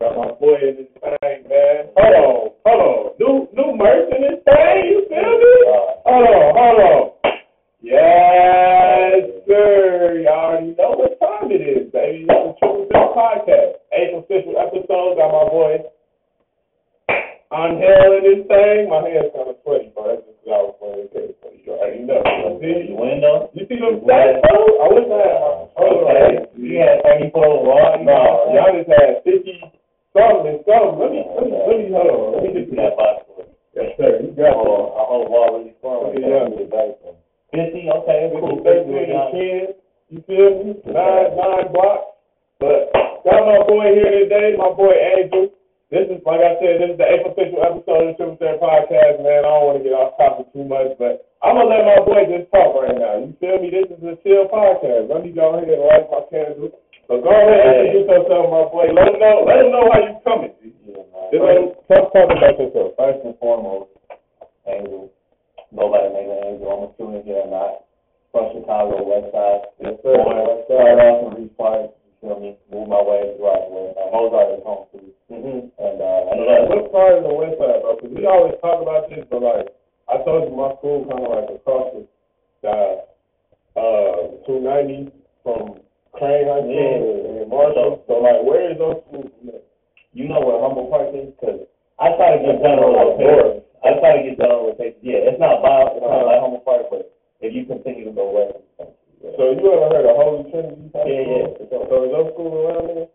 Got my boy in this thing, man. Hold on, hold on. New new merch in this thing, you feel me? Hold on, hold on. Yes, sir. Already know what time it is, baby. It's the Triple Six Podcast. Eighth official episode. Got my boy this thing. My hand's kind of sweaty, bro. That's just I was playing tennis. So you already know. You see, window. you see them stats, bro? I wish I had my controller. Okay. You had 34 raw. No, Giannis had 50 something and something. Let me, let me, let me, hold oh, on. Let me get to that that. box. Yes, sir. You got. Oh, I hope wall really at Giannis. 50, okay, cool. 13 and 10. You feel me? Nine, nine blocks. But got my boy here today, my boy Angel. This is, like I said, this is the eighth official episode of the Triple Threat Podcast, man. I don't want to get off topic too much, but I'm going to let my boy just talk right now. You feel me? This is a chill podcast. Let me go ahead and light my candle. So go ahead and introduce yourself, my boy. Let them know, let them know how you coming. Yeah, Just man. let them talk, talk about yourself. First and foremost, Angel. Nobody named an Angel. I'm a student here, not from Chicago, West Side. Yes, sir. Born, Started off in Reese Park, you feel me? Moved my way throughout the West Side. Mozart is home too. Mm-hmm. And uh, I know that. what part of the west side, bro? Because we always talk about this, but like, I told you my school kind of like across the, the uh, 290 from Crane High School Yeah. and Marshall. So, like, where is those schools? You know where Humble Park is? Because I try to get general like rotation. I try to get general rotation. Yeah, it's not by, it's not like Humble Park, but if you continue to go west, fine. So, you ever heard of Holy Trinity High Yeah, School? yeah, sure. So, is those schools around there?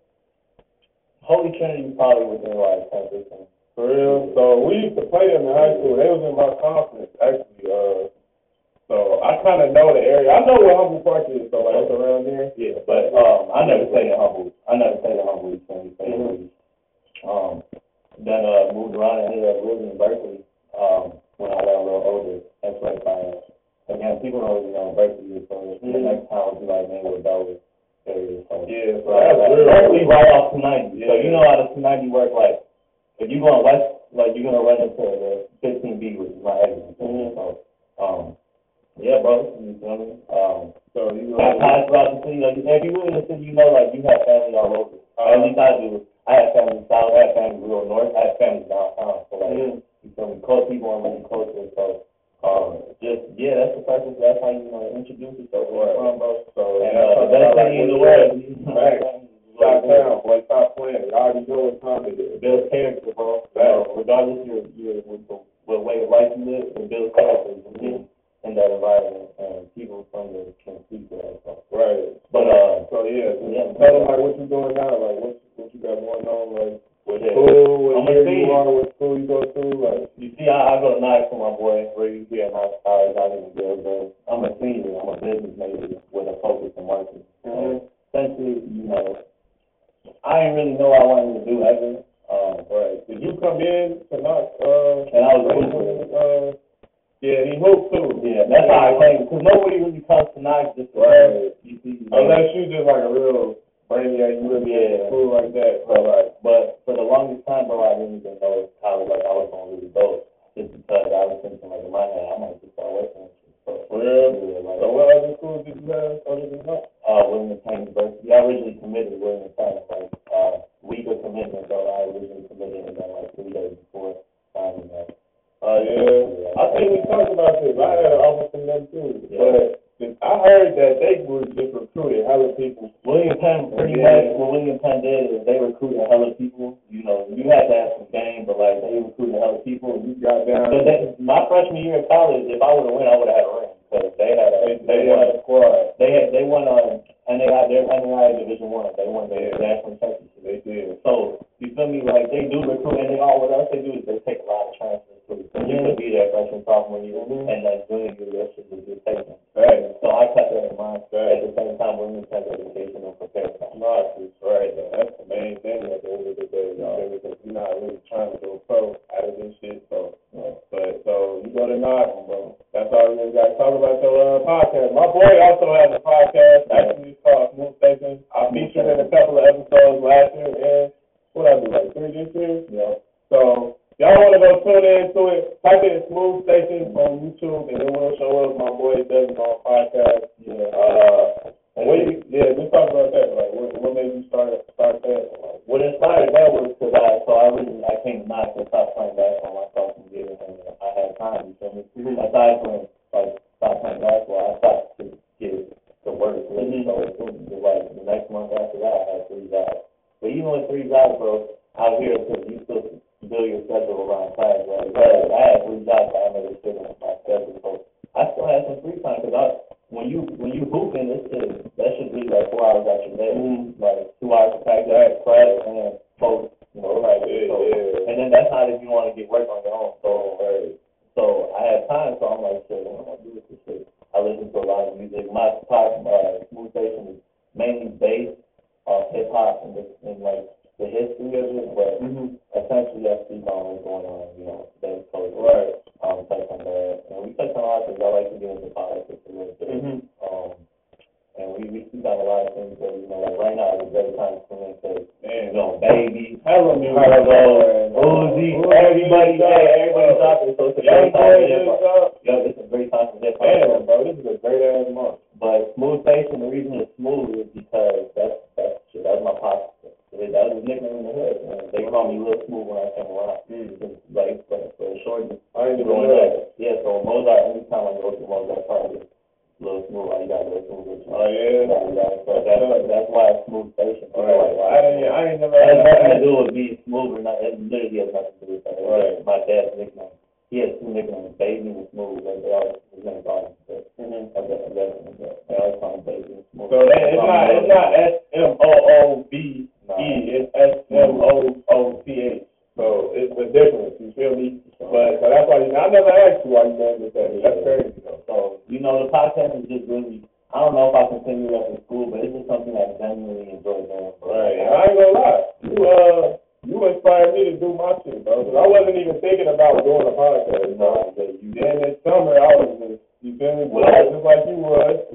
Holy Trinity probably within like 10 percent. For real? So, we used to play them in high school. They was in my conference, actually. Uh, so, I kind of know the area. I know where Humble Park is, so, like, it's around there. Yeah, but um, I never stayed in Humble. I never stayed in Humble Trinity. Mhm. Um, then uh, moved around and ended up living in Berkeley. Um, when I got a little older, that's right by. Again, people don't really know Berkeley is, so the Mhm. next town would be like Maywood, Dover area. So. Yeah, so Right, that's right. real. Berkeley right off 290. So you know how the 290 work. Like, if you going west, like you're gonna run into the 15B, which is my exit. Mhm. So, um, yeah, bro. You feel me? Um, So, you I pass throughout the city. Like, if you in the city, you know, like you have family all over. Uh-huh. At least I do. I have family south. I have family real north. I have family downtown. So like, Mhm. you feel me? Close people and living closer. So, um, just yeah, that's the purpose. That's how you know introduce yourself where from, bro. So, And uh, the best thing in the world. Right. Stop down, boy. Stop playing. You already know what time it is. builds character, bro. So, regardless of your, your what, the- way of life you live, it builds character in, in that environment, and people from there can see that. Right. But uh, So yeah, Yeah. tell them like what you doing now, like you feel me? Like they do recruit, and they all what else they do is they take a lot of transfers too. So you could be there freshman, sophomore year, Mhm. and then junior year, your shit is just taken. Right. So I kept that in mind. Right. At the same time, when you take education and prepare for it. Right? That's the main thing at the end of the day, y'all. Because you're not really trying to go pro out of this shit. So, but so you go to Knox, bro. That's all we really got to talk about your uh, podcast. My boy also has mainly in the summer, I was just, you feel me? Just like you was.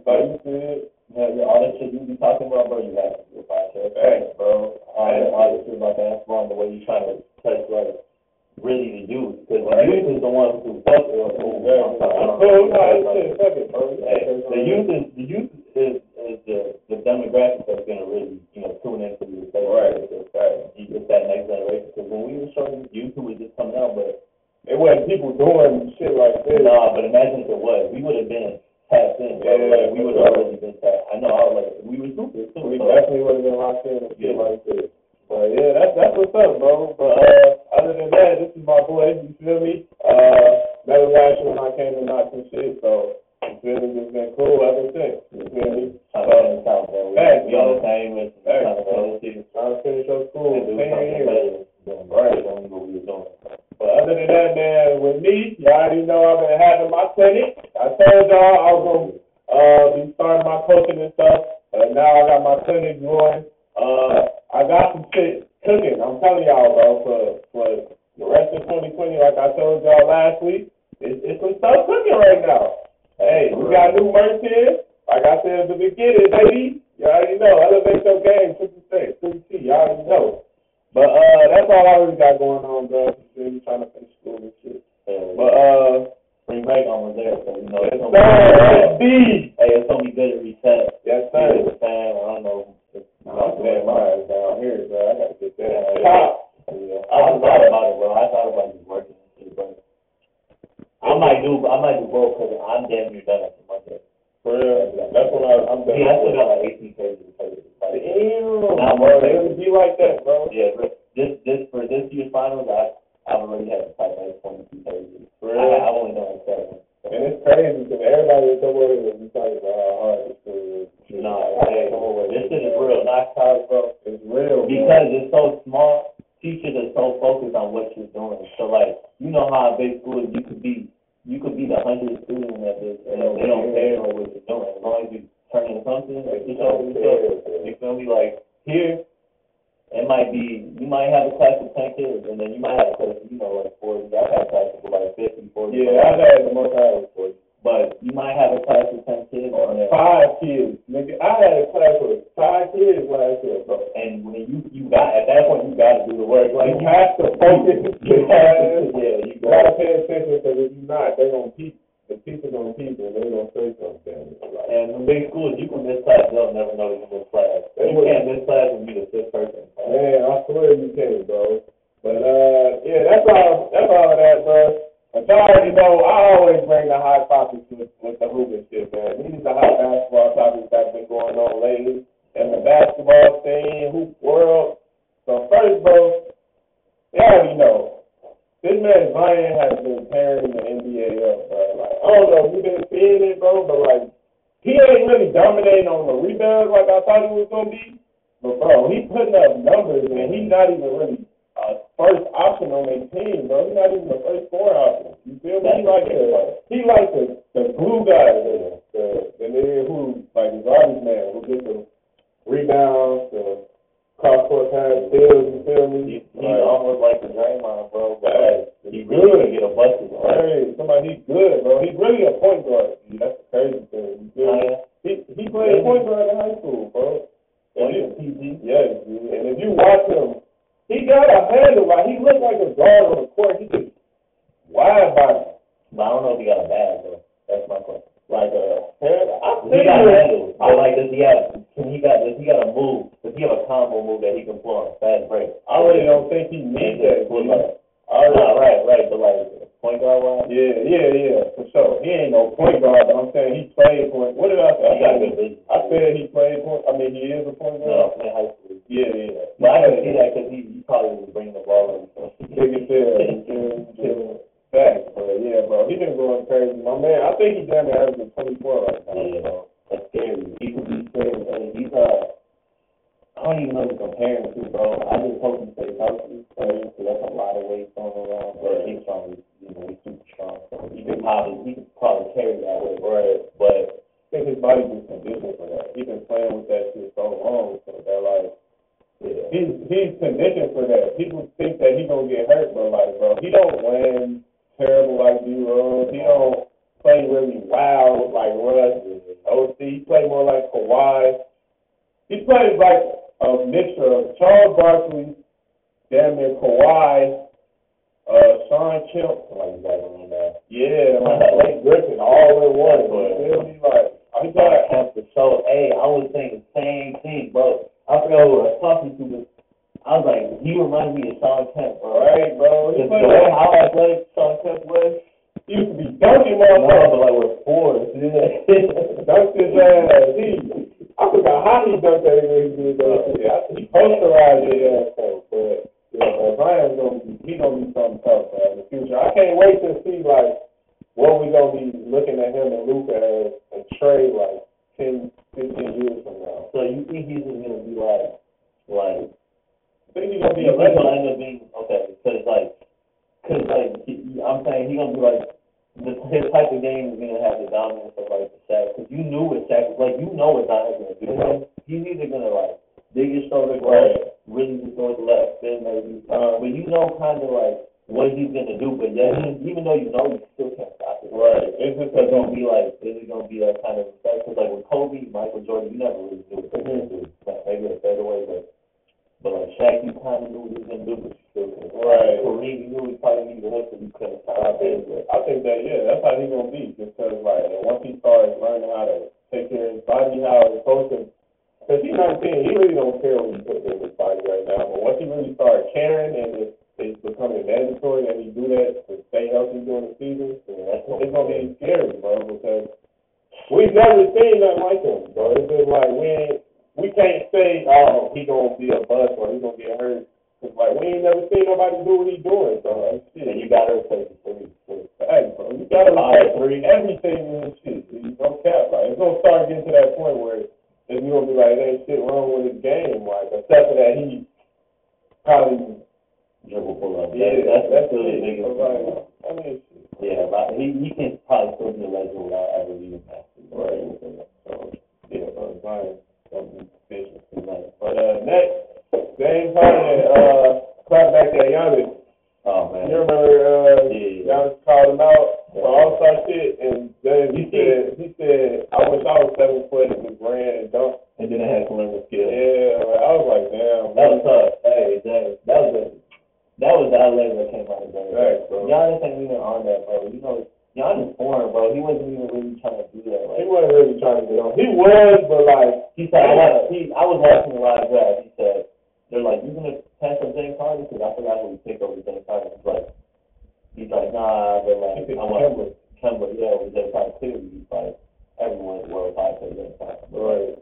that's all I really got going on, bro. Really trying to finish school and shit. But uh, spring break almost there, so you know it's gonna be. Hey, it's gonna be good to reset. Yes, sir. I don't know. I'm glad mine is down here, bro. I gotta get down Yeah. I, thought about it, bro. I thought about working I might do. I might do both because I'm damn near done after Monday. That's when I, I'm done. Yeah, I still got like 18 pages. Damn. Not worth it. Be like that, bro. Yeah, bro. This this for this year's finals, I I've already had to type like 22 pages. Really? I, I've only done like seven. And it's crazy because everybody that's over here is talking about how hard it is. shit is. No, this shit is real, not college, bro. It's real. Because bro. it's so small, teachers are so focused on what you're doing. So like, you know how in big school you could be, you could be the hundredth student at this, and they, don't care what you're doing as long as you turning something or just over. You feel me? Like here, it might be you might have a class of ten kids, and then you might have a class you know like forty. I've had classes of like fifty, forty. Yeah, I've had the most I was forty. But you might have a class of ten kids or and five kids. Nigga, I had a class of five kids last year, bro. And when you you got at that point you got to do the work. Like you have to focus. You have to, yeah, you gotta pay attention because if you're not, they're gonna keep the people don't people, they don't say something. Like, and in big schools, you can miss class, they'll never know you missed class. They you can't miss class and be the fifth person. Man, I swear you can, bro. But uh, yeah, that's all. That's all of that, bro. But y'all already know I always bring the hot topics with, with the hoop and shit, man. These are the hot basketball topics that's been going on lately, and the basketball thing, hoop world. So first, bro, you already know this man Zion has been tearing the NBA up, bro. Like I don't know if you've been seeing it, bro, but like he ain't really dominating on the rebounds like I thought he was gonna be. But bro, he putting up numbers and he's not even really uh, first option on their team, bro. He's not even the first four option. You feel me? He like the he like the the glue guy there, the the nigga who like the garbage man who gets the rebounds, the cross court pass, steals. You feel me? He, he's almost like the Draymond, bro, but Right. like, he really can get a busted. Right? Hey, somebody he's good, bro. He's really a point guard. Dude. That's the crazy thing. You feel me? Uh-huh. He he played point guard in high school, bro. And you, yes, dude. And if you watch him, he got a handle. Like he looked like a guard on the court. He just wide body. But I don't know if he got a bag, though. That's my question. Like a head. He got handles, but like, does he have? Can he got? Does he got a move? Does he have a combo move that he can pull on a fast break? I really don't think he needs that. Pull up. I Nah, right, right. But like point guard wise, yeah, yeah, yeah, for sure. He ain't no point guard, but I'm saying he played point. What did I say? he got I. I said he played point. I mean, he is a point No, guard. in high school. Yeah, yeah. But I can see that because he, he probably was bringing the ball in. Said, Facts, bro. He been going crazy. My man, I think he's down there averaging 24 right now. Yeah, bro. That's scary. He could be scary. Mean, he's uh, I don't even know to compare him to, bro. I just hope he stays healthy, because that's a lot of weight going around. But he's strong. You know, he's super strong. So he could probably, he could probably carry that weight. Right. But I think his body just conditioned for that. He's been playing with that shit so long, so they're like, yeah, he's he's conditioned for that. People think that he gonna get hurt, but like, bro, he don't win terrible like D Rose. He don't play really wild like Russ and OC. He play more like Kawhi. He plays like a mixture of Charles Barkley, damn near Kawhi, uh, Shawn Kemp, like that on that. yeah, like Blake Griffin, all in one. Feel me? Like, he got I have to show. Hey, I was saying the same thing, bro. I forgot who I was talking to, but I was like, he reminds me of Shawn Kemp, bro. right, bro. He The way how athletic Shawn Kemp was. he used to be dunking No, motherfuckers. but like we're four. Dunked his ass. He, I forgot how he dunked that nigga he did though. Yeah, I- he posterized his ass though. But yeah, Brian's gonna be he gonna be something tough, man, in the future. I can't wait to see like what we gonna be looking at him and Luka as and Trae like 10, 15 years from now. So you think he's just gonna be like, like, He's gonna be a he'll end up being okay? Because like, because like, he, I'm saying he's gonna be like, the his type of game is gonna have the dominance of like the Shaq. Because you knew what Shaq like. You know what Zion's gonna do. Right? He's either gonna like dig his shoulder, right? Really just go with the left, spin maybe. Uh, But you know kind of like what he's gonna do. But yet, even though you know, you still can't stop it. right. It's just It's gonna be like, is it gonna be that kind of effect? Because like with Kobe, Michael Jordan, you never really knew what they were gonna do. Like, maybe a fadeaway, but but you kind of knew he was gonna do, but you still couldn't. it. Right. Kareem, you knew he probably needed a hook, but you couldn't I think. I think that yeah, that's how he's gonna be. Just cause like once he starts learning how to take care of his body, how it's supposed to. Cause he's 19, he really don't care what he puts in his body right now. But once he really starts caring and it's, it's becoming mandatory that he do that to stay healthy during the season, Yeah, that's it's gonna be scary, bro. Because we've never seen nothing like him, bro. It's just like we ain't, we can't say oh he gonna be a bust or he gonna get hurt. Cause like we ain't never seen nobody do what he doing, bro. Like, shit. And you gotta replace the three. too. Hey, bro, you gotta Five, respect everything in this shit. You don't cap. Like, it's gonna start getting to that point where it's gonna be like, there ain't shit wrong with his game. Like, except for that he probably, Dribble pull up. yeah, that's, that's that's still the biggest. So, like, I mean, shit. Yeah, but he he can probably still be a legend without ever leaving that. Right. So, yeah, so Zion gonna be vicious tonight. But, uh, next, James Harden, uh, clap back that Giannis. Oh man. You remember, uh, Yeah. Giannis called him out for all-star shit, and then he said, he said, I wish I was seven foot and just ran and dunked. And then I had to learn the skill. Yeah, I was like, damn. That was tough. Hey, James, that was a, that was the LA that came out of James. Thanks, bro. Giannis ain't even on that, bro. You know, Giannis foreign, bro. He wasn't even really trying to do that. He wasn't really trying to get on. He was, but like, he said, I was, he, I was watching the live draft. He said, they're like, you gonna pass up James Harden? Because I forgot who he picked over James Harden. He's like, he's like, nah, but like, I want Kemba. Kemba, yeah, over James Harden. Clearly, he's like, everyone in the world probably said James Harden. Right.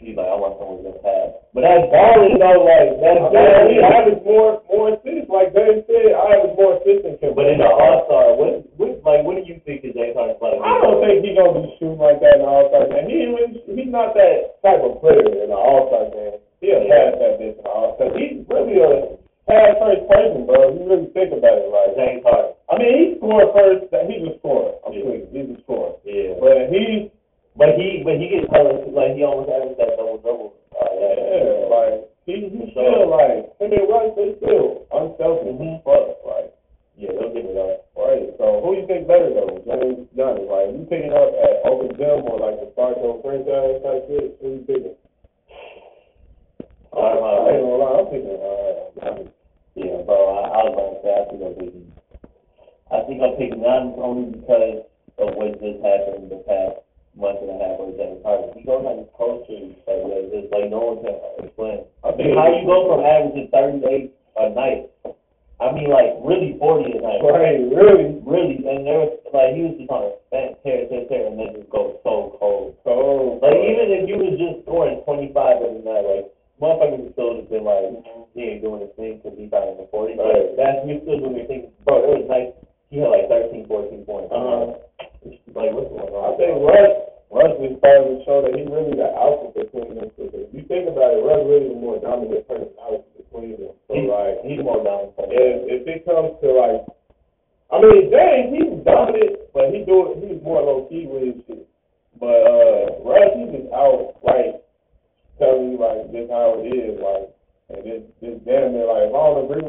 He's like, I want someone gonna pass. But that's balling though, like that's Yeah, he balling. averaged more, more assists. Like Dave said, I average more assists than Kemba. But in the All Star, what, what, like, what do you think is James Harden's like? I don't think he's gonna be shooting like that in the All Star game. He he's not that type of player in the All Star game. He'll pass that bitch in the All Star. He's really a pass first person, bro. You really think about it, like James Harden. I mean, he scored first. He's a scorer. I'm Yeah. clear. He's a scorer. Yeah. But he, But he, but he gets hurt. Like he almost averaged that double double. Uh, yeah, he, he's still like and Russ. They still. Unselfish. As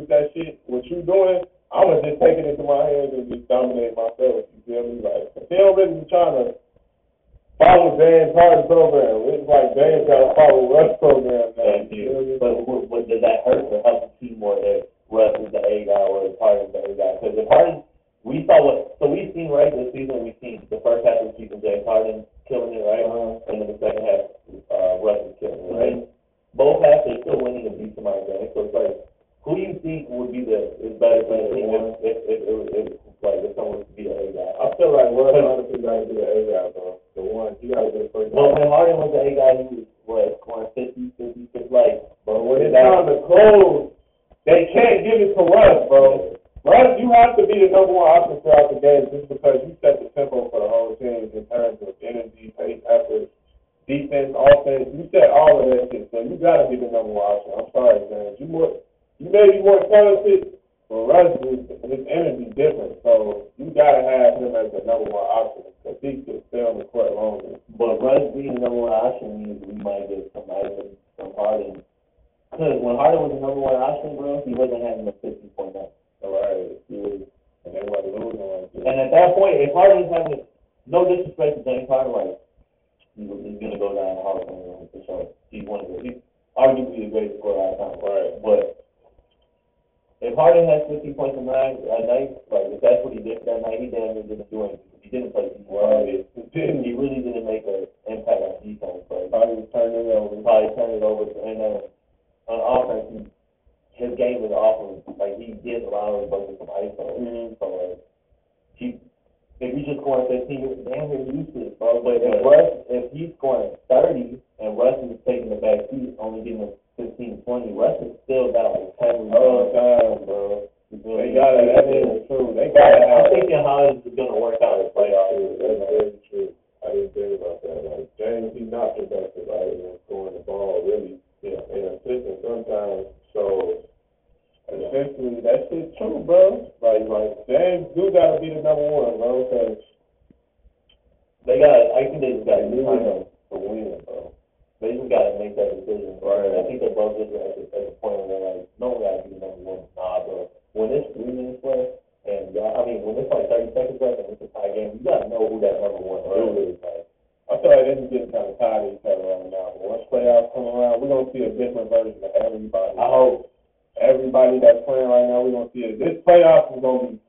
with that shit, what you doing, I'm gonna just take it into my hands and just dominate myself. You feel me? Like, they don't really be trying to follow James Harden program, it's like James got to follow Russ program now. Thank You you. But what, what does that hurt or help the team more if Russ is the A guy or if Harden's the A guy? Because if Harden, we saw what, so we've seen right this season, we've seen the first half of the season James Harden killing it, right? Uh-huh. And then the second half, uh, Russ is killing it, right? Both halves they're still winning a decent amount of games. So it's like, who do you think would be the is better the team if if if, if, if like if someone to be the A guy? I feel like Russ honestly got to be the A guy, bro. The one he got to be the first. Well, when Harden was the A guy, he was what scoring 50, 50, 50 like. But when it's time to close, they can't give it to Russ, bro. Russ, you have to be the number one option throughout the game just because you set the tempo for the whole team in terms of energy, pace, effort, defense, offense. You set all of that shit, so you gotta be the number one option. I'm sorry, man. You more, you may be more talented, but Russ is his energy different, so you gotta have him as the number one option because he can stay on the court longer. But Russ being the number one option means we might get somebody from, from Harden. Because when Harden was the number one option, bro, he wasn't having a 50 point night. Right? He was, and they wasn't losing like this. And at that point, if Harden is having, no disrespect to James Harden, like, he was, he's going to go down the Hall of Fame for sure. He's one of the, he's arguably the greatest scorer of all time. Right. But Harden has 50 points a night, uh, a night, like, if that's what he did that night, he damn near didn't do anything. He didn't play defense. Right. He really didn't make an impact on defense, but Probably was turning it over. probably turn it over and then on offense, he, his game was awful. Like he did allow his buckets from ISO. Mhm. So like, he, if he's just scoring 15, damn near useless, bro. But if Russ, if he's scoring 30 and Russ is taking the back seat, only getting a 15, 20, Russ is still got like 10 All the rebounds. time, bro. They gotta, that is true. They gotta I'm thinking how this is gonna work out in the playoffs. That's very true. I didn't think about that. Like James, he's not productive out here scoring the ball really. Yeah, and assisting sometimes. So essentially, that shit true, bro. Like, like James do gotta be the number one, bro. Cause They got, I think they just got to they do need it. him to win, bro. They just got to make that decision. Right. I think they're both just at the, at the point where they're like, no one got to be number one. Nah, bro. When it's three minutes left, and y'all, I mean, when it's like 30 seconds left and it's a tie game, you got to know who that number one dude is. Like, I feel like this is getting kind of tired of each other right now. But once playoffs come around, we're gonna see a different version of everybody. I hope. everybody that's playing right now, we're gonna see it. This playoffs is gonna be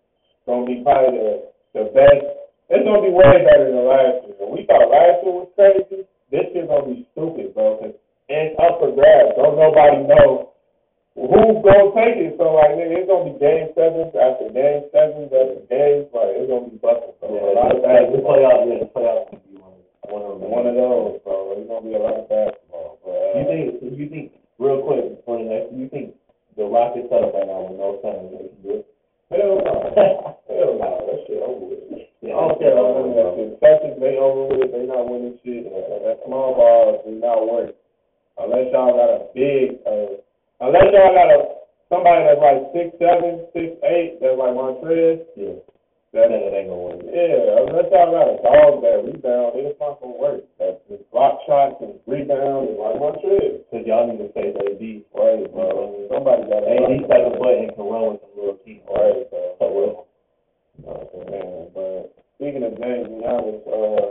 gonna be probably the the best. It's gonna be way better than last year. We thought last year was crazy. This year's gonna be stupid, bro. Cause it's up for grabs. Don't nobody know who's gonna take it. So like, nigga, it's gonna be game sevens after game sevens after games. Like, it's gonna be busting. So a lot of the basketball. playoff, yeah, the playoff could be one, one of. One of those, bro. It's gonna be a lot of basketball. But, uh, You think, you think, real quick, for the next, you think the Rockets set up right now with no time, they can do it? Hell no. Hell no. That shit over. Yeah, I don't that shit. Celtics, they over with. They not shit. Uh, that small ball does not work. Unless y'all got a big, uh, unless y'all got a somebody that's like six seven, six eight, that's like Montrez. Yeah, That, that ain't gonna work. yeah, unless y'all got a dog that rebound, it's not gonna work. That just block shots and rebound is like Montrez. Cause y'all need to face AD. Right, bro. Somebody got AD seven foot and can run with some little team. Right, bro. So well. Man, but speaking of James and Giannis, uh,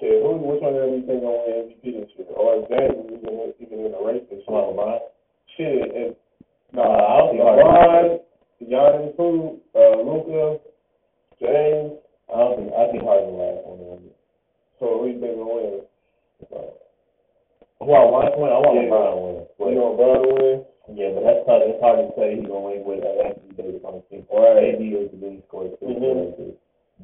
shit, who, which one of them you think gonna win MVP this year? Or is James even, even in the race this year? LeBron. Shit, if, Uh, no, I don't think LeBron, Giannis, who, uh, Luka, James, I don't think, I think Harden last one. them. so who you think gonna win? Who I want to win? I want Yeah. LeBron to win. You know LeBron to win? Yeah, but that's hard. It's hard to say he's gonna win with uh, Anthony Davis on the team. Or AD is the leading scorer. Mhm.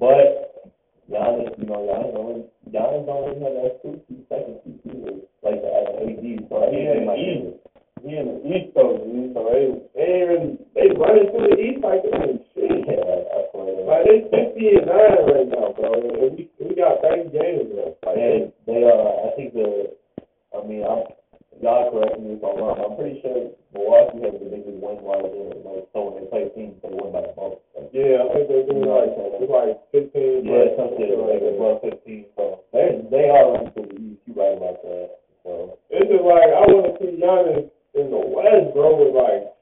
But Giannis, you know, Giannis don't Giannis don't that two two second two two like the uh, AD. So I He think might East. win. He in the East Coast, dude, so they, they really, they running through the East like they ain't shit. Yeah. Like, they 50 and 9 right now, bro. And we, we got 30 games left. Like, And they uh, I think the, I mean, I'm y'all correct me if I'm wrong. I'm pretty sure Milwaukee has the biggest win margin. Like so when they play teams, they win by the most. Like, Yeah, I think they're doing like, it's like 15. Yeah, some shit like above fifteen. So they they are running to the East. You right about that. So It's just like, I want to see Giannis in the West, bro, with like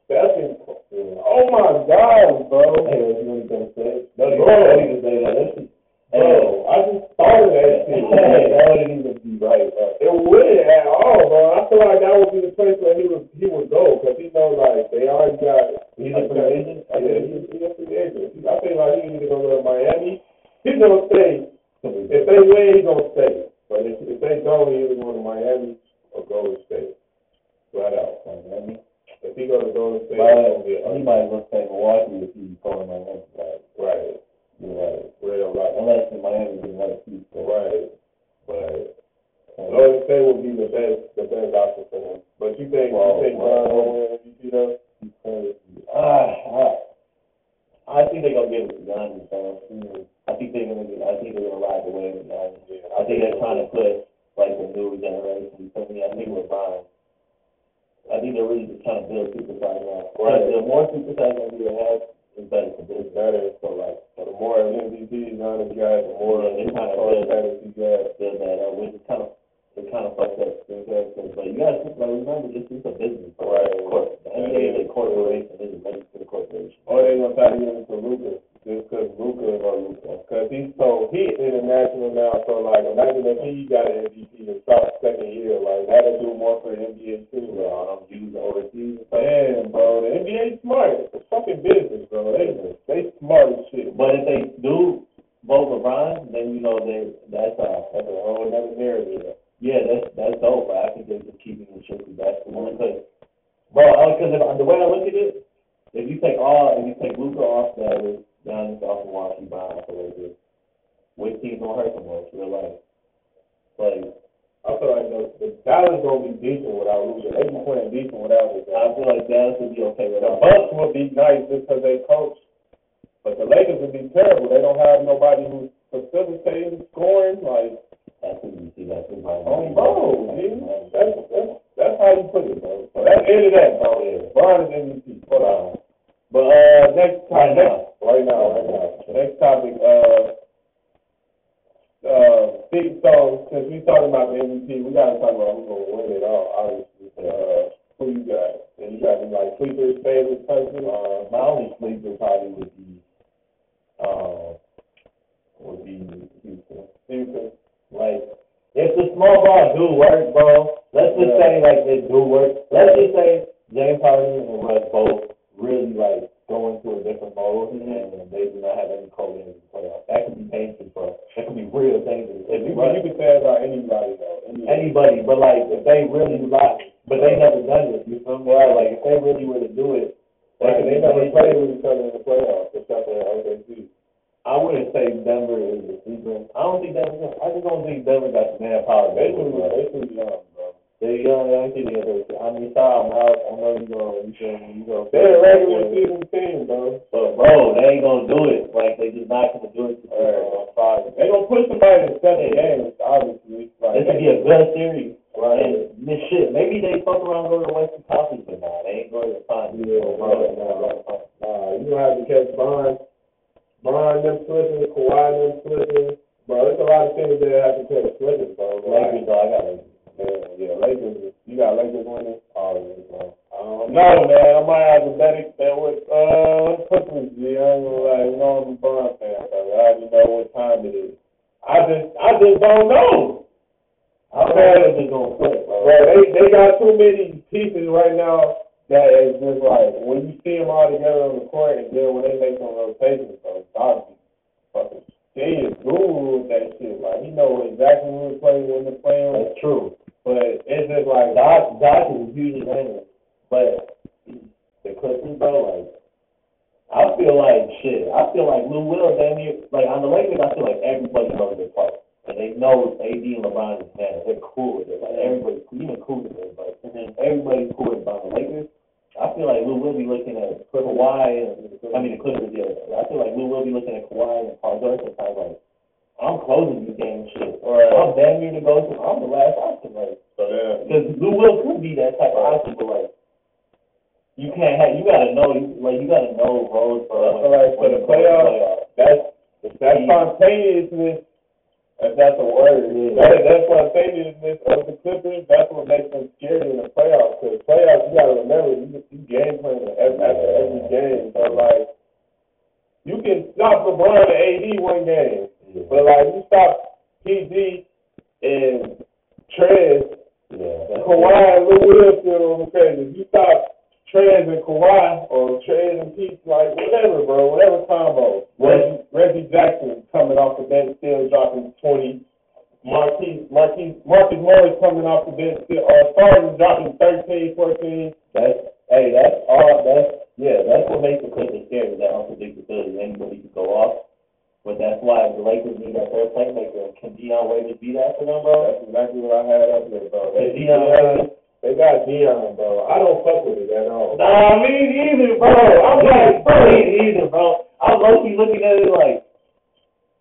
Oh my God, bro. hey, you really gonna say? No, Bro. need to say that. That's just, Bro, I just thought of that shit. that wouldn't even be right. Bro. It wouldn't at all, bro. I feel like that would be the place where he would he would go because he knows like they already got. He's a free agent. Think he's, he's a free agent. I feel like he need to go to Miami. He's gonna stay. If they win, he's gonna stay. But if, if they don't, he either go to Miami or Golden State. Flat out. Miami. If he go to Golden State, But he's gonna be he might stay in Milwaukee if he's going to Miami. Right. right, You're right. real right, Unless in Miami another piece. So, right. But uh, Golden State would be the best, the best option for him. But you think Well, you think well, facilitating scoring. Like, That's what you see. That's what my on bro, dude. That's, that's, that's how you put it, bro. So that's the end of that, bro. Bron is MVP. Hold on. But, uh, next topic. now. Right now, right now. Next topic, uh, uh, big, so, since we talking about the MVP, we gotta talk Nah, you gonna have to catch Bron, Bron them slipping, Kawhi them slipping. Bro, there's a lot of things that have to catch slipping, bro. Lakers, though, I got it. Yeah, yeah, Lakers. You got Lakers winning? Oh, yeah, bro. Don't know, man. I might have to bet it bet with uh Clippers. Yeah, I ain't gonna lie. You know I'm a Bron fan, so I already know what time it is. I just, I just don't know. I don't know if gonna flip, bro. Bro, they they got too many pieces right now that is just like when you see them all together on the court, and then when they make some rotations, bro, be fucking serious guru with that shit. Like he know exactly who to play when to play him, That's true. but it's just like Doc, Doc is a huge advantage, but the Clippers, bro, like, I feel like shit. I feel like Lou Will, damn near, like on the Lakers, I feel like everybody knows their part. And they know AD and LeBron is man. They're cool with it. Like everybody's even cool with it. But and then everybody's cool with it. But on the Lakers, I feel like Lou will be looking at Kawhi and I mean the Clippers. Yeah, I feel like Lou will be looking at Kawhi and Paul George sometimes like. I'm closing this game, shit. Or I'm damn near to go to. I'm the last option, like. so yeah. Because Lou Will could be that type of option, but like, you can't have, you gotta know, you- like, you gotta know roles for. Feel like for the playoffs, that's that spontaneousness. If that's a word, Yeah. that that spontaneousness of the Clippers, that's what makes them scary in the playoffs. Because playoffs, you gotta remember, you, you game plan every, after every game. So like, you can stop LeBron and AD one game, but like you stop PG and Trez, Yeah. Kawhi and Lou Will still on the crazy. If you stop Trez and Kawhi or Trez and Pete, like whatever, bro, whatever combo. Reggie, Reggie Jackson coming off the bench still dropping twenty. Marquise, Marquise, Marcus Morris coming off the bench still, uh, or starting dropping 13, 14. That's, hey, that's all, that's, yeah, that's what makes the Clippers scary, that unpredictability. Anybody could go off. But that's why the Lakers need that third playmaker. Can Dion Waiters be that for them, bro? That's exactly what I had up there, bro. They, Is Dion Waiters? they got Dion, bro. I don't fuck with it at all. Nah, me neither, bro. I'm like, bro, me neither, bro. I'm low-key looking at it like,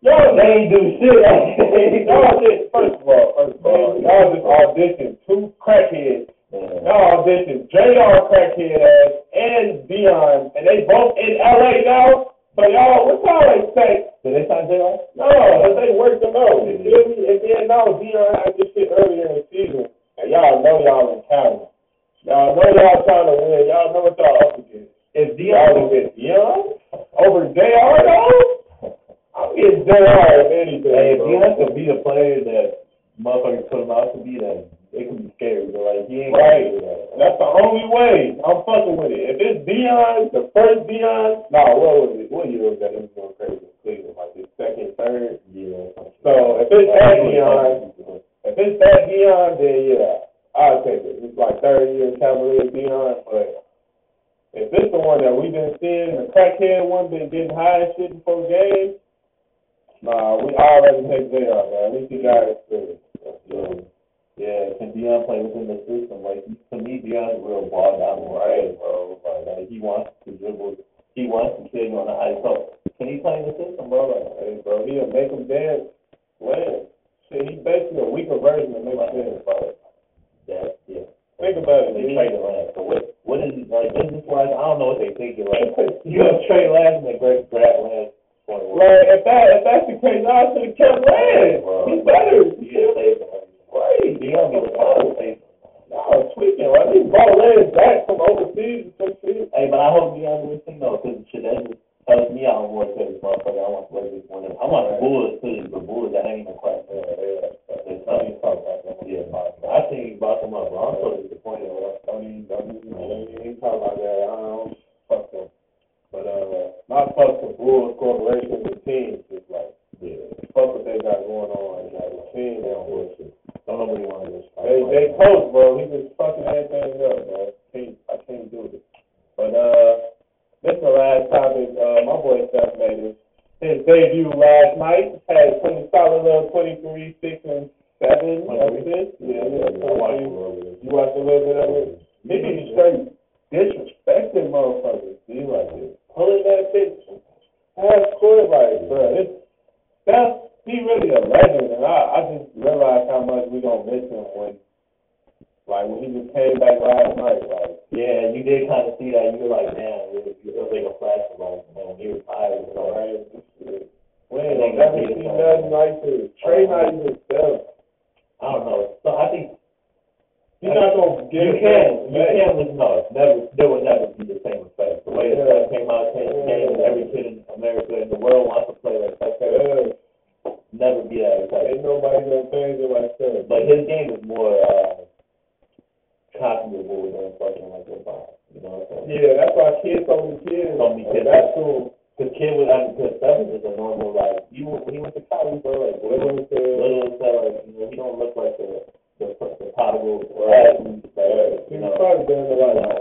yo, they ain't do shit. Y'all just, first of all, first of all, y'all just auditioned two crackheads. Uh, oh, yeah. Y'all auditioned JR crackhead ass and Dion, and they both in LA now. So y'all, what y'all expect? Did they sign J.R.? No, but they worked oh, them out. You feel me? And then now Dion had this shit earlier in the season, and y'all know y'all in Cali. Y'all know y'all trying to win. Y'all know what y'all up against. If Y'all Dion, against Dion over JR though. I'm getting JR if anything. hey, if. Dion could be the player that motherfuckers That's the only way I'm fucking with it. If it's Dion, the first Dion, no, what was it? What year was that? It was going crazy in Cleveland, like his second, third. Yeah. So if it's that Dion, if it's that Dion, then yeah, I'll take it. It's like third year Cavalier Dion, but if it's the one that we've been seeing, the crackhead one been getting high and shit before games, nah, we already take JR, man. At least he got experience. Yeah. Yeah, can Dion play within the system? Like to me, Dion's a real ball down right, bro. Like, like he wants to dribble, he wants to kill you on the ice. So can he play in the system, bro? Like, Hey, bro, he'll make them dance, win. Shit, he's basically a weaker version of Make like, Sense. bro. That, yeah. Think about it. They trade the last. So what? What is like business wise? I don't know what they thinking. Like you gonna trade last and then Greg grab last. Like, if that if that's the case, I should have kept Lance. He's better. He should save him. Right. Dion be the ball save him. Y'all tweaking. At least brought Lance back from overseas and some shit. Hey, but I hope do his though, because shit that just helps me out more to this motherfucker. I want to play this one. I want the Bulls too, the Bulls that ain't even quite there. There's something talk about them. Yeah, I think he brought them up. Bro. I'm so disappointed. Bro. Don't even, don't even, don't even talk about that. I don't fuck them. But, uh, I fuck the Bulls Corporation, the team, just like, Yeah. fuck what they got going on, like, the team, They don't bullshit. Want to just fight. They, they coach, bro. He just fucking everything up, man. Can't, I can't do it. But, uh, this is the last topic. Uh, my boy Steph made his, his debut last night. Had 20 solid little 23, 6, and 7 assists. Yeah, yeah. I watched a 23. little bit. You watched a little bit of it? Doing it like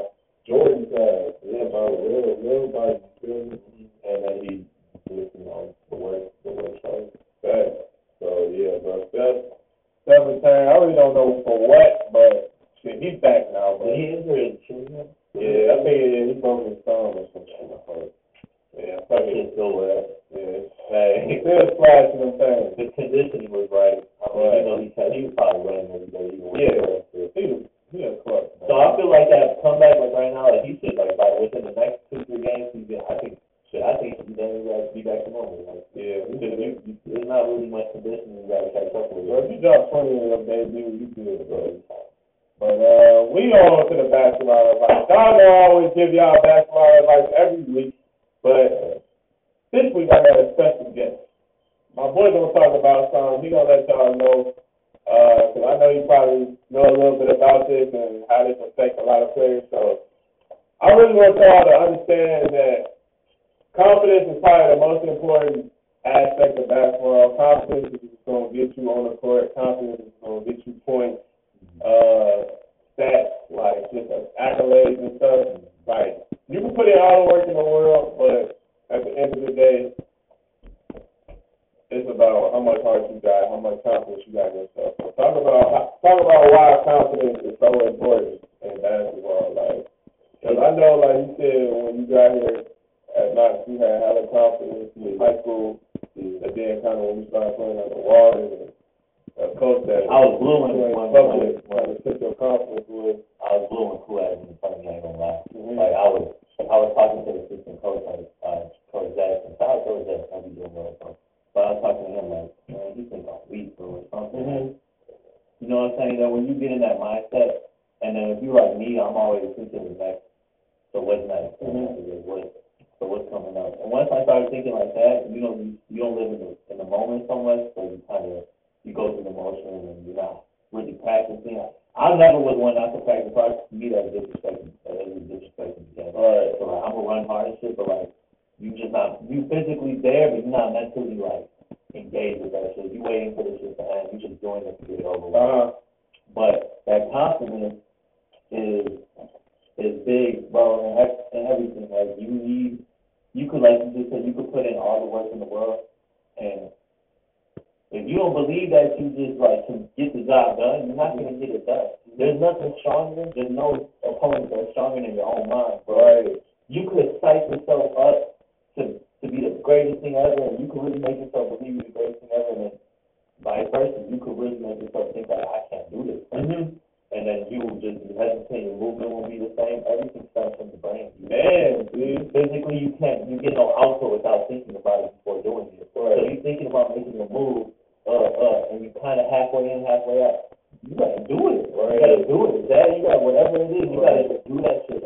much you got, how much confidence you got in yourself. So talk about talk about why confidence is so important in basketball. Like, because I know, like you said, when you got here at Knox, you had hella confidence in high school, and then kind of when you started playing at the water, and a coach that I was blue and you when, with, took your confidence with. I was blue and cool at it in front of me. I ain't gonna lie. Mhm. Like I was, I was talking to the assistant coach, like uh, Coach Jackson. Shout out Coach Jackson. I'll be doing well. But I was talking to him like, man, you think I'm weak or something. Mhm. You know what I'm saying? That when you get in that mindset, and then if you like me, I'm always thinking the next. So what's next? Mhm. What? So what's coming up? And once I started thinking like that, you know, you, don't live in the in the moment so much, so you kind of you go through the motion and you're not really practicing. I never was one not to practice. Hard. To me, that's disrespecting. That is disrespecting game. So like, I'm gonna run hard and shit, but like, you just not, you physically there, but you're not mentally like engaged with that shit. You waiting for the shit to end. You just doing it to get it over with. Uh-huh. But that confidence is is big, bro, and, and everything. Like you need, you could like you just said, you could put in all the work in the world, and if you don't believe that you just like can get the job done, you're not gonna get it done. There's nothing stronger. There's no opponent that's stronger than your own mind, bro. Right. You could psych yourself up to to be the greatest thing ever, and you could really make yourself believe you're the greatest thing ever, and then vice versa, you could really make yourself think like I can't do this, Mm-hmm. and then you will just be hesitant. Your movement won't be the same. Everything starts from the brain. Man, dude. Physically, you can't. You get no output without thinking about it before doing it. So you're thinking about making a move, uh, uh, and you're kind of halfway in, halfway out. You gotta do it. Right. You gotta do it. That you gotta whatever it is. You Right. gotta do that shit.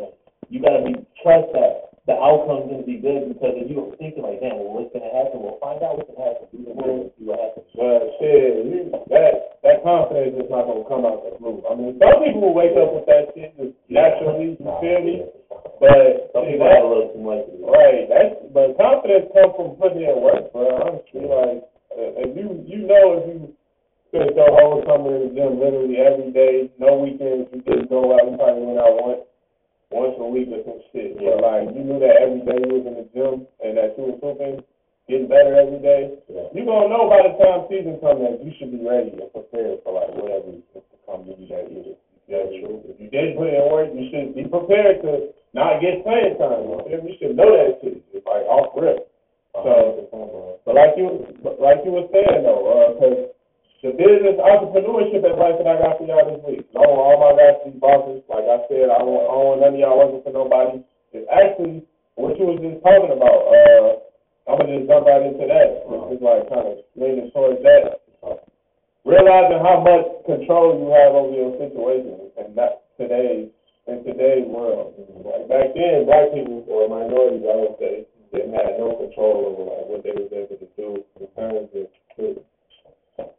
You gotta be trust that the outcome's gonna be good because if you're thinking like, damn, well, what's gonna happen? Well, find out what's gonna happen. Work and see what happens. But shit, that that confidence is not gonna come out the blue. I mean, some people will wake up with that shit just naturally. You feel me? But Some see, people that- have a little too much of it. Right. That's but confidence comes from putting in work, bro. Honestly, like uh, if you you know if you spend your whole summer in the gym literally every day, no weekends, you just go out. You probably went out once once a week or some shit. Yeah. But like you knew that every day you was in the gym and that you was hooping, getting better every day. Yeah. You gonna know by the time season comes that you should be ready and prepared for like whatever is to come to you that year. That's true. If you did put in work, you should be prepared to not get playing time. You feel me? You should know that shit. It's like off rip. So, but like you, but like you were saying though, uh 'cause the business entrepreneurship advice that I got for y'all this week, I want all my guys to be bosses. Like I said, I don't, want- I don't want none of y'all working for nobody. It's actually what you was just talking about. Uh, I'm gonna just jump right into that. It's like kind of leaning towards that. Realizing how much control you have over your situation, and not today in today's world. Like back then, black people or minorities, I would say, they had no control over like what they was able to do in terms of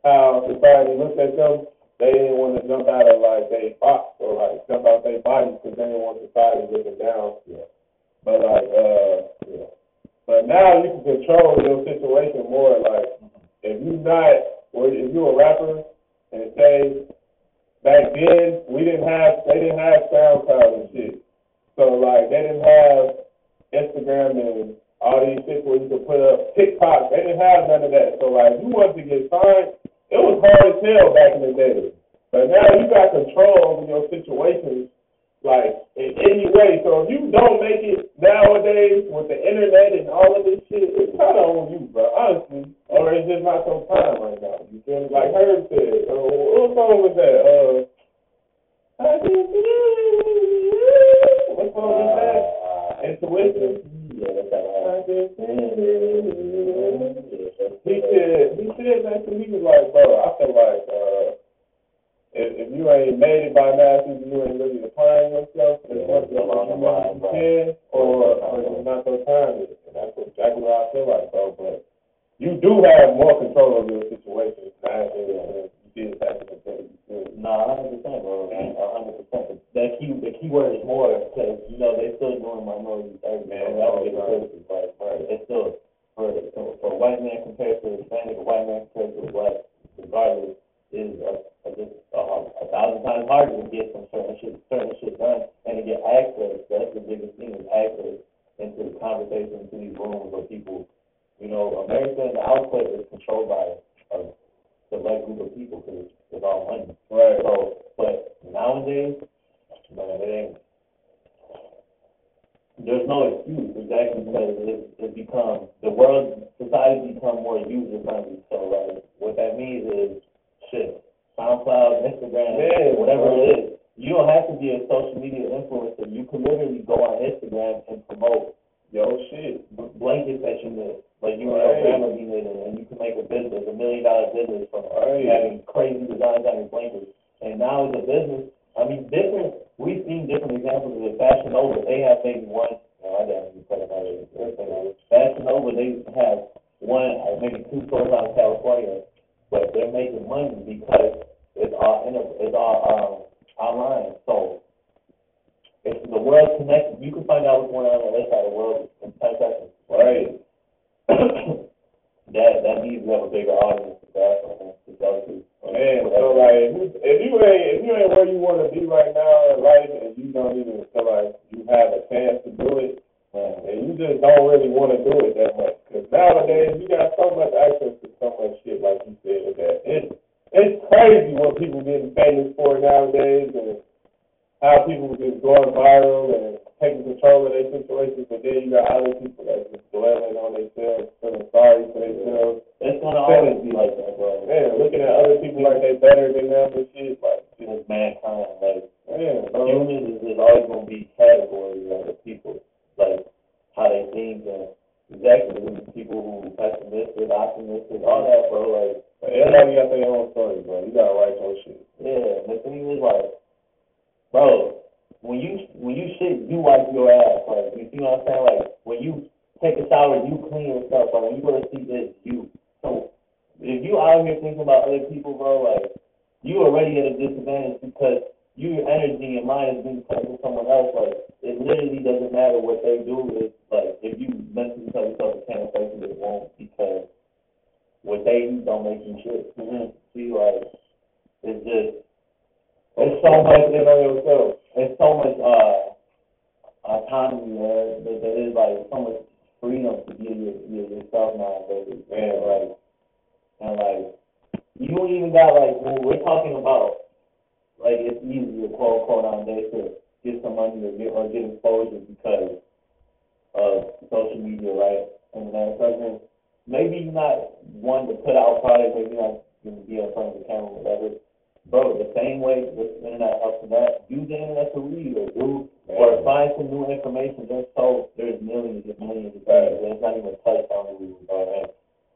how society looked at them. They didn't want to jump out of like they box or like jump out their bodies because they didn't want society looking down. Yeah. But like, uh, yeah. But now you can control your situation more. Like, if you not, or if you a rapper and say back then we didn't have, they didn't have SoundCloud and shit. So like, they didn't have Instagram and all these shit where you could put up TikTok. They didn't have none of that. So like, you wanted to get signed, it was hard as hell back in the day. But now you got control over your situations, like in any way. So if you don't make it nowadays with the internet and all of this shit, it's kind of on you, bro. Honestly, or it's just not your time right now. You feel me? Like Herb said, uh, what song was that? Uh, what song was that? Intuition. Yeah, that's how I I just, Yeah, he said, he said that to me, he was like, bro, I feel like, uh, if, if you ain't made it by now, since you ain't really applying yourself as much as you know you can, or, or it's not time, and that's exactly what I feel like, bro, but you do have more control over your situation now than you did back in the day. You? No, a hundred percent, bro. A hundred percent. That key, the key word is more because you know they still doing minority things, man. That would get criticism, right? Right. It's still for for, for a white man compared to a Hispanic, a white man compared to a black, regardless, is a, a, just a, a thousand times harder to get some certain shit, certain shit done and to get access. That's the biggest thing is access into the conversation, into these rooms where people, you know, America and the output is controlled by a select group of people because it's, it's all money. Right. So, but nowadays, man, it ain't. There's no excuse exactly because it, it become the world society become more user friendly. So like what that means is shit. SoundCloud, Instagram, Yeah, whatever bro. it is. You don't have to be a social media influencer. You can literally go on Instagram and promote Yo, shit. b- blankets that you knit, like you and your be knitting, and you can make a business, a million dollar business from Right. having crazy designs on your blankets. And now it's a business. I mean, different. We've seen different examples with Fashion Nova. They have maybe one. No, I got to cut it. Fashion Nova, they have one, maybe two stores out in California, but they're making money because it's all it's all um, online. So if the world's connected, you can find out what's going on on the other side of the world in ten seconds. Right. that that means you have a bigger audience to go to. Man, so like, if you, ain't if you ain't where you want to be right now in life, and you don't even feel like you have a chance to do it, Man, and you just don't really want to do it that much, because nowadays you got so much access to so much shit, like you said, that it's it's crazy what people getting famous for nowadays, and how people just going viral and taking control of their situations, but then you got other people that just dwelling on themselves, feeling sorry for themselves. it's gonna always be like that, bro. Man, looking at other people like they better than them and shit, like, It's mankind, like man, bro. humans is, is always gonna be categories of the people, like how they think and exactly the people who pessimistic, optimistic, all that, bro. Like Everybody got their own story, bro. You gotta write your shit. Yeah, the thing is like, bro, when you when you shit, you wipe your ass. Like, you see what I'm saying? Like, when you take a shower, you clean yourself. Like, when you go to sleep, it's you. So, if you out here thinking about other people, bro, like, you already at a disadvantage because your energy and mind is being put into someone else. Like it literally doesn't matter what they do. It's like if you mentally tell yourself it can't you, it won't because what they do don't make you shit. Mm-hmm. See, like it's just it's so much. Focusing on yourself. It's so much uh autonomy. That there is like so much freedom to be your, your yourself nowadays. Man, like and like you even got like when we're talking about like it's easy to quote quote nowadays to get some money or get or get exposure because of social media, right? And then something maybe you're not one to put out product, maybe not gonna be in front of the camera, whatever. Bro, the same way with the internet helps with that, use the internet to read or do or find some new information. There's so there's millions and millions of things. It's not even touched on the reading, bro. And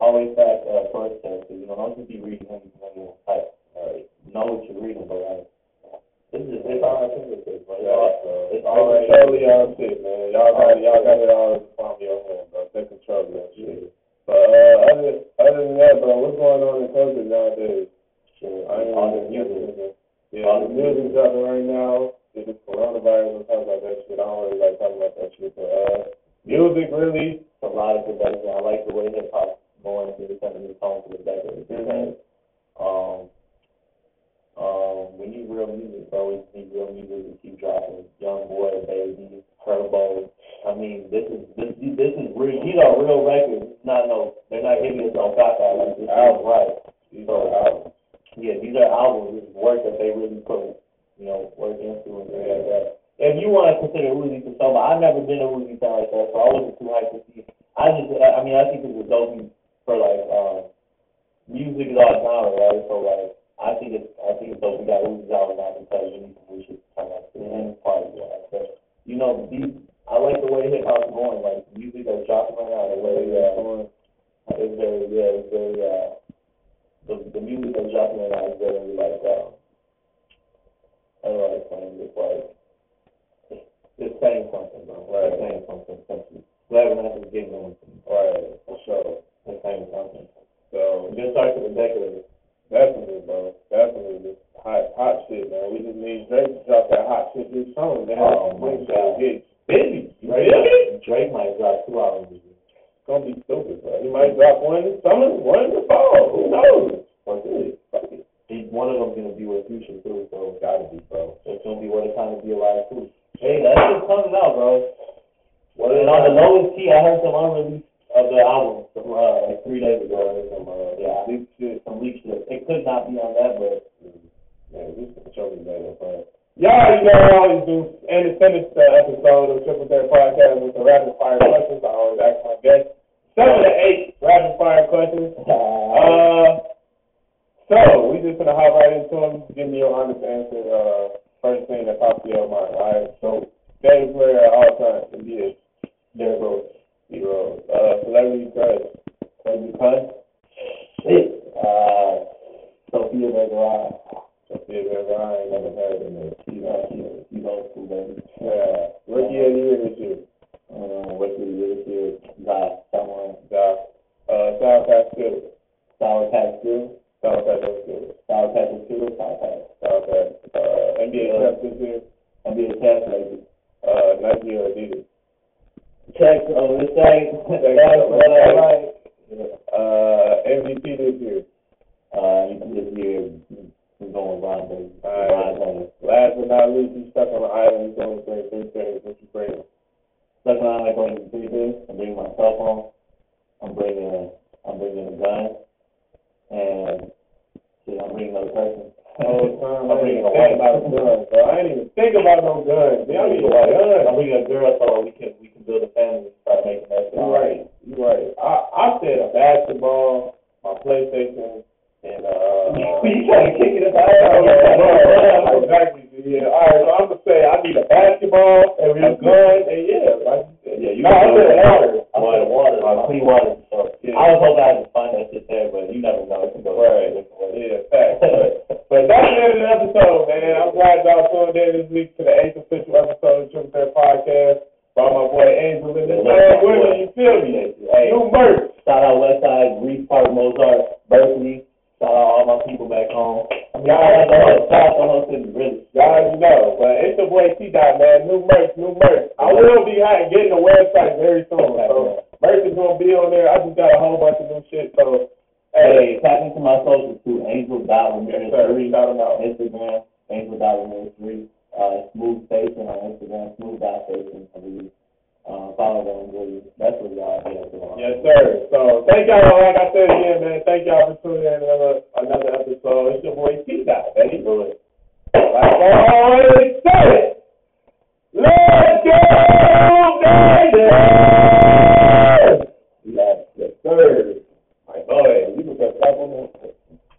always back uh check, so you know, don't just be reading anything on your type. Uh, know what you're reading, but like this is it's think bro. It's all- It's All already control y'all shit, man. Y'all got y'all got it all in the palm of your hand, bro. Take control of that shit. But uh, other other than that, bro, what's going on in culture nowadays? Shit. I all the music. Yeah, all the music dropping right now. Just coronavirus. I'm talking about that shit. I don't really like talking about that shit. But uh, music really. A lot of production. I like the way hip hop going to the setting the tone for the decade. Mhm. Um, um, we need real music, bro. We need real music to keep dropping. Young boy, baby, Turbo. I mean, this is this this is real. These are real records. Not no. They're not giving us cop out. Like this is right. Key, I heard some unreleased of the album from uh, like three days ago. Some, uh, Yeah, leak shit, some leak shit. It could not be on that, but Man, this is show me better, bro. Y'all, you know, I always do, and to finish the episode of Triple Threat Podcast with the rapid fire questions, I always ask my guests seven to eight rapid fire questions. Uh, so, we just gonna hop right into them. Give me your honest answer, uh, first thing that pops in your mind, alright? So, favorite player at all time, NBA, Derrick Rose. Zero. Uh, celebrity crush, Baby Crush. Shit. Uh, Sofia Vergara. Sofia Vergara, I never heard of her. She's uh, she's she's old school, baby. Yeah, rookie of the year this year. Um, what's the year this year? Got someone. Doc. Uh, Sour Patch Kid. Sour Patch Kids. Sour Patch Kid. Sour Patch Kids. Sour Patch. Sour Patch. Uh, NBA champ this year. NBA Cash Baby. Uh, Nike or Adidas. Check on this thing. That's on what I like. Uh, MVP this year. Uh, you this year, we're going Ron Baby. Alright. Last but not least, you stuck on the island. You only bring three things. What you bring? Second round, I'm bringing three things. I'm bringing my cell phone. I'm bringing, a, I'm bringing a gun. And, shit, I'm bringing another person. Oh, time. I'm bringing a wife. about a gun, bro. I ain't even think about no guns. I'm need a bringing a wife. I'm bringing a girl so we can, we build a family and start making that. You're right. You're right. I, I said a basketball, my PlayStation, and, uh, you trying to kick it up? exactly. Yeah. All right. So I'm gonna say I need a basketball, a gun, and yeah, like you said. Yeah, you No, I said water. I said water, uh, clean water. So Yeah. I was hoping I could find that shit there, but you never know. It can go Right. Yeah, facts. But, but that's the end of the episode, man. I'm glad y'all tuned in this week to the eighth official episode of Triple Threat Podcast. By my boy Angel in the third women, you feel me? Hey. New merch. Shout out Westside, Greece Park, Mozart, Berkeley. Shout out all my people back home. Y'all know, shout out really. Y'all know, but it's the boy T Dot, man. New merch, new merch. I will be hot getting the website very soon. So merch is gonna be on there. I just got a whole bunch of new shit, so Hey, tap into my socials too. Angel Dot Ramirez. Yes, sir. Shout out. Instagram, Angel Dot Ramirez three uh, Smooth Station on Instagram, Smooth Dot Station, I believe. Uh, follow them, really. That's what y'all do. Yes, sir. So thank y'all. Like I said again, man, thank y'all for tuning in another another episode. It's your boy T Dot, baby. Good. Like I always say, let's go, baby. Yes, sir. My boy, you can stop on that.